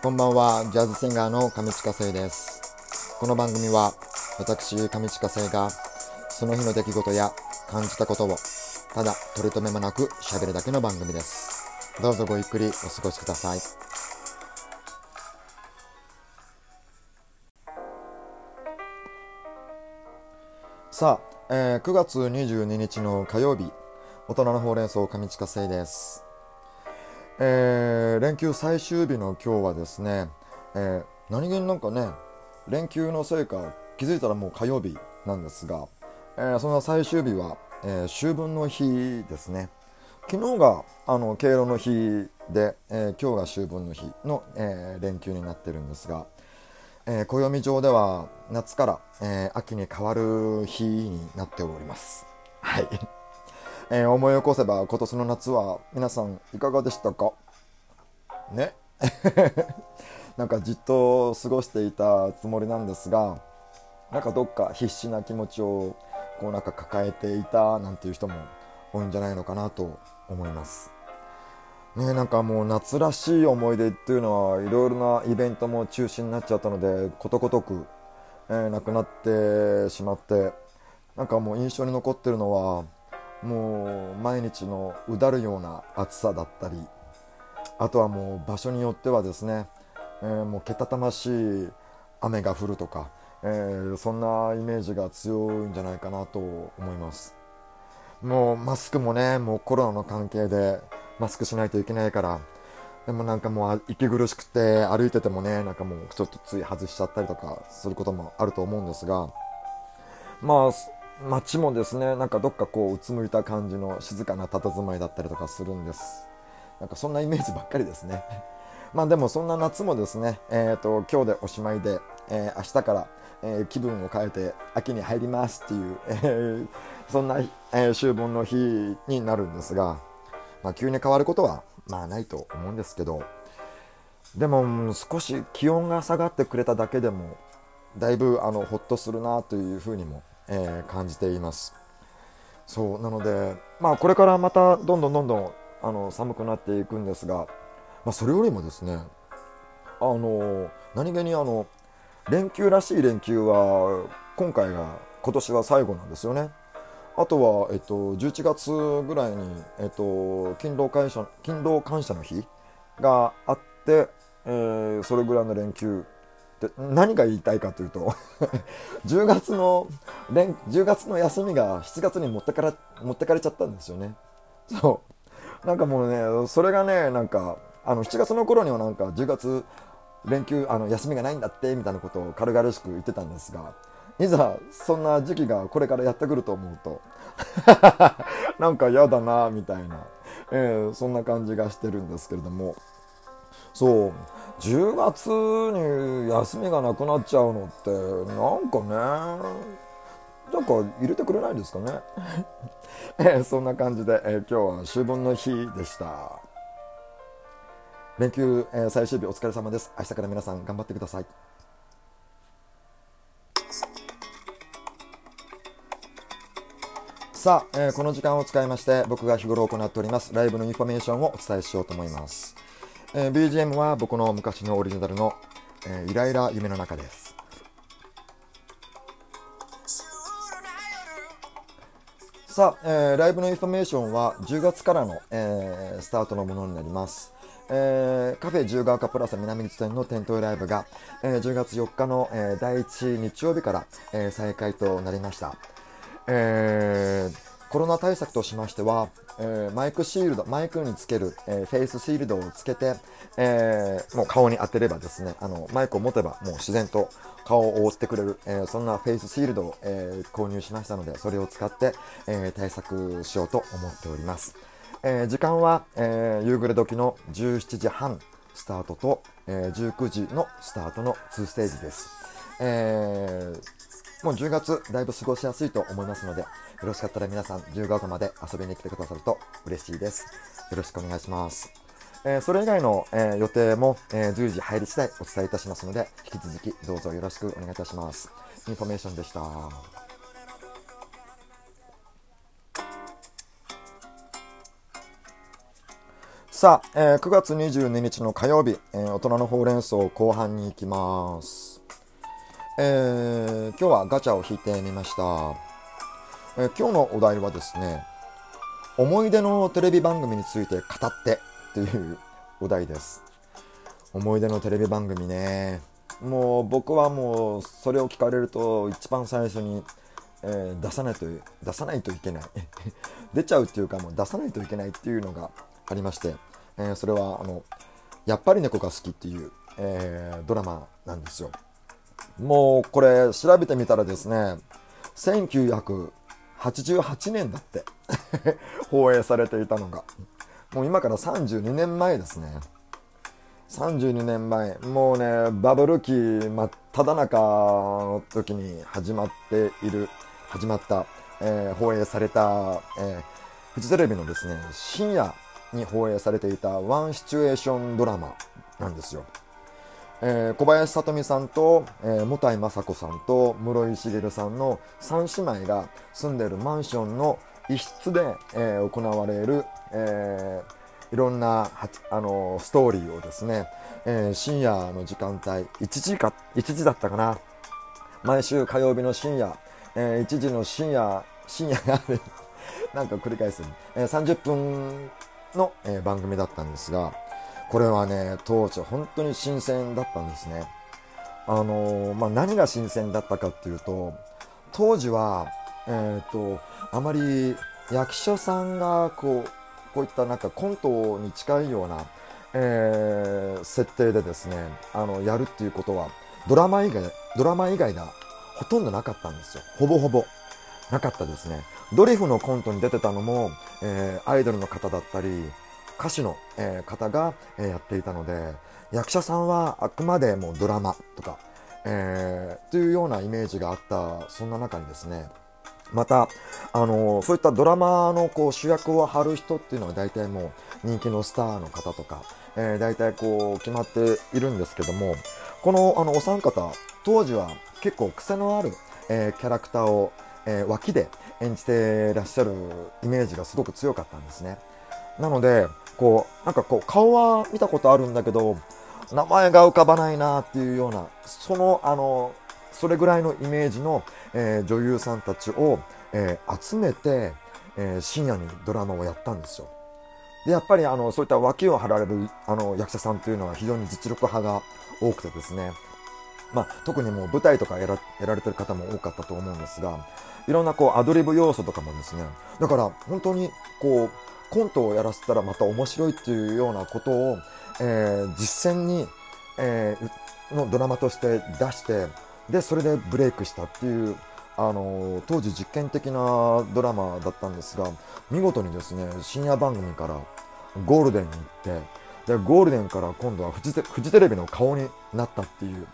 こんばんは、ジャズシンガーの上近生です。この番組は、私、上近生が、その日の出来事や感じたことを、ただ取り留めもなく喋るだけの番組です。どうぞごゆっくりお過ごしください。さあ、えー9月22日の火曜日、大人のほうれん草上近生です。えー連休最終日の今日はですね、えー何気になんかね、連休のせいか気づいたらもう火曜日なんですが、えーそんな最終日は、え秋分の日ですね。昨日があの敬老の日で、え今日が秋分の日の、え連休になってるんですが、えー暦上では夏から、え秋に変わる日になっております。はい。えー思い起こせば今年の夏は皆さんいかがでしたか？ね？なんかじっと過ごしていたつもりなんですがなんかどっか必死な気持ちをこうなんか抱えていたなんていう人も多いんじゃないのかなと思います。ね？なんかもう夏らしい思い出っていうのはいろいろなイベントも中止になっちゃったのでことごとく、えーなくなってしまってなんかもう印象に残ってるのはもう毎日のうだるような暑さだったりあとはもう場所によってはですね、えーもうけたたましい雨が降るとか、えーそんなイメージが強いんじゃないかなと思います。もうマスクもねもうコロナの関係でマスクしないといけないからでもなんかもう息苦しくて歩いててもねなんかもうちょっとつい外しちゃったりとかすることもあると思うんですがまあ街もですねなんかどっかこううつむいた感じの静かな佇まいだったりとかするんです。なんかそんなイメージばっかりですね。まあでもそんな夏もですねえっ、と今日でおしまいで、えー明日から、えー気分を変えて秋に入りますっていう、えーそんな、えー秋分の日になるんですが、まあ、急に変わることはまあないと思うんですけどでも少し気温が下がってくれただけでもだいぶあのほっとするなというふうにも、えー感じています。そうなのでまあこれからまたどんどんどんどんあの寒くなっていくんですが、まあ、それよりもですねあの何気にあの連休らしい連休は今回が今年は最後なんですよね。あとは、えっと、11月ぐらいに、えっと、勤労感謝勤労感謝の日があって、えーそれぐらいの連休で何が言いたいかというと 10月の連10月の休みが7月に持ってから持ってかれちゃったんですよね。そう。なんかもうねそれがねなんかあの7月の頃にはなんか10月連休あの休みがないんだってみたいなことを軽々しく言ってたんですがいざそんな時期がこれからやってくると思うと なんか嫌だなみたいな、えーそんな感じがしてるんですけれども。そう。10月に休みがなくなっちゃうのってなんかね。なんか入れてくれないですかね、えーそんな感じで、えー今日は秋分の日でした。連休、えー最終日お疲れ様です。明日から皆さん頑張ってください。さあ、えーこの時間を使いまして僕が日頃行っておりますライブのインフォメーションをお伝えしようと思います、えー BGM は僕の昔のオリジナルの、えーイライラ夢の中ですさあ、えーライブのインフォメーションは10月からの、えースタートのものになります。えーカフェ十ヶ丘プラザ南口店の店頭ライブが、えー10月4日の、えー第1日曜日から、えー再開となりました。えーコロナ対策としましては、えーマイクシールド、マイクにつける、えーフェイスシールドをつけて、えーもう顔に当てればですね、あの、マイクを持てばもう自然と顔を覆ってくれる、えそんなフェイスシールドを、え購入しましたので、それを使って、え対策しようと思っております。え時間は、え夕暮れ時の17時半スタートと、えー19時のスタートの2ステージです。えーもう10月だいぶ過ごしやすいと思いますので、よろしかったら皆さん10月まで遊びに来てくださると嬉しいです。よろしくお願いします。えーそれ以外の、えー予定も、えー随時入り次第お伝えいたしますので、引き続きどうぞよろしくお願いいたします。インフォメーションでした。さあ、えー、9月22日の火曜日、えー、大人のほうれん草後半に行きます。えー、今日はガチャを引いてみました。えー、今日のお題はですね、思い出のテレビ番組について語ってっていうお題です。思い出のテレビ番組ね。もう僕はもうそれを聞かれると一番最初に、えー、出さないと出さないといけない 出ちゃうっていうかもう出さないといけないっていうのがありまして、えー、それはあのやっぱり猫が好きっていう、えー、ドラマなんですよもうこれ調べてみたらですね1988年だって 放映されていたのが。もう今から32年前ですね。32年前。もうねバブル期真っ只中の時に始まっている始まった、えー、放映された、えー、フジテレビのですね深夜に放映されていたワンシチュエーションドラマなんですよ。えー、小林聡美さんと、えー、向井雅子さんと室井茂さんの3姉妹が住んでるマンションの一室で、えー、行われる、えー、いろんなあのストーリーをですね、えー、深夜の時間帯1時か1時だったかな。毎週火曜日の深夜、えー、1時の深夜深夜が なんか繰り返す、えー、30分の、えー、番組だったんですが、これはね、当時本当に新鮮だったんですね。あのー、まあ、何が新鮮だったかっていうと、当時は、えっ、と、あまり役者さんがこう、こういったなんかコントに近いような、えー、設定でですね、あの、やるっていうことは、ドラマ以外、ドラマ以外がほとんどなかったんですよ。ほぼほぼ。なかったですね。ドリフのコントに出てたのも、えー、アイドルの方だったり、歌手の、え、方が、え、やっていたので、役者さんはあくまでもドラマとか、えー、というようなイメージがあった、そんな中にですね、また、あのそういったドラマのこう主役を張る人っていうのは大体もう人気のスターの方とか、えー、大体こう決まっているんですけども、このあのお三方、当時は結構癖のある、えー、キャラクターを、えー、脇で演じてらっしゃるイメージがすごく強かったんですね。なので、こう、なんかこう、顔は見たことあるんだけど、名前が浮かばないなっていうような、その、あの、それぐらいのイメージの、えー、女優さんたちを、えー、集めて、えー、深夜にドラマをやったんですよ。で、やっぱりあの、そういった脇を張られるあの役者さんというのは非常に実力派が多くてですね、まあ、特にもう舞台とかやらやられてる方も多かったと思うんですが、いろんなこうアドリブ要素とかもですね、だから本当にこう、コントをやらせたらまた面白いっていうようなことを、えー、実践に、えー、のドラマとして出して、で、それでブレイクしたっていう、あのー、当時実験的なドラマだったんですが、見事にですね、深夜番組からゴールデンに行って、で、ゴールデンから今度はフジフジテレビの顔になったっていう、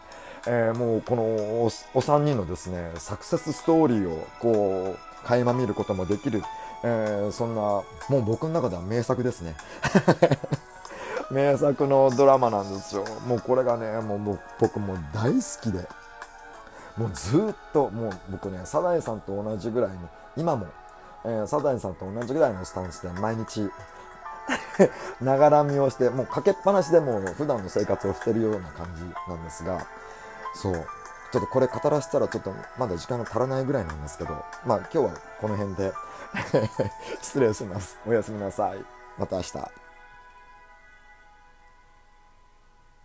えー、もうこのおお三人のですね、サクセスストーリーをこう、垣間見ることもできる、えー、そんな、もう僕の中では名作ですね。名作のドラマなんですよ。もうこれがね、もう僕も大好きで、もうずっと、もう僕ね、サザエさんと同じぐらいの、今も、えー、サザエさんと同じぐらいのスタンスで毎日 ながら見をして、もうかけっぱなしでも普段の生活をしてるような感じなんですが、そう。ちょっとこれ語らせたらちょっとまだ時間が足らないぐらいなんですけど、まあ今日はこの辺で 失礼します。おやすみなさい。また明日。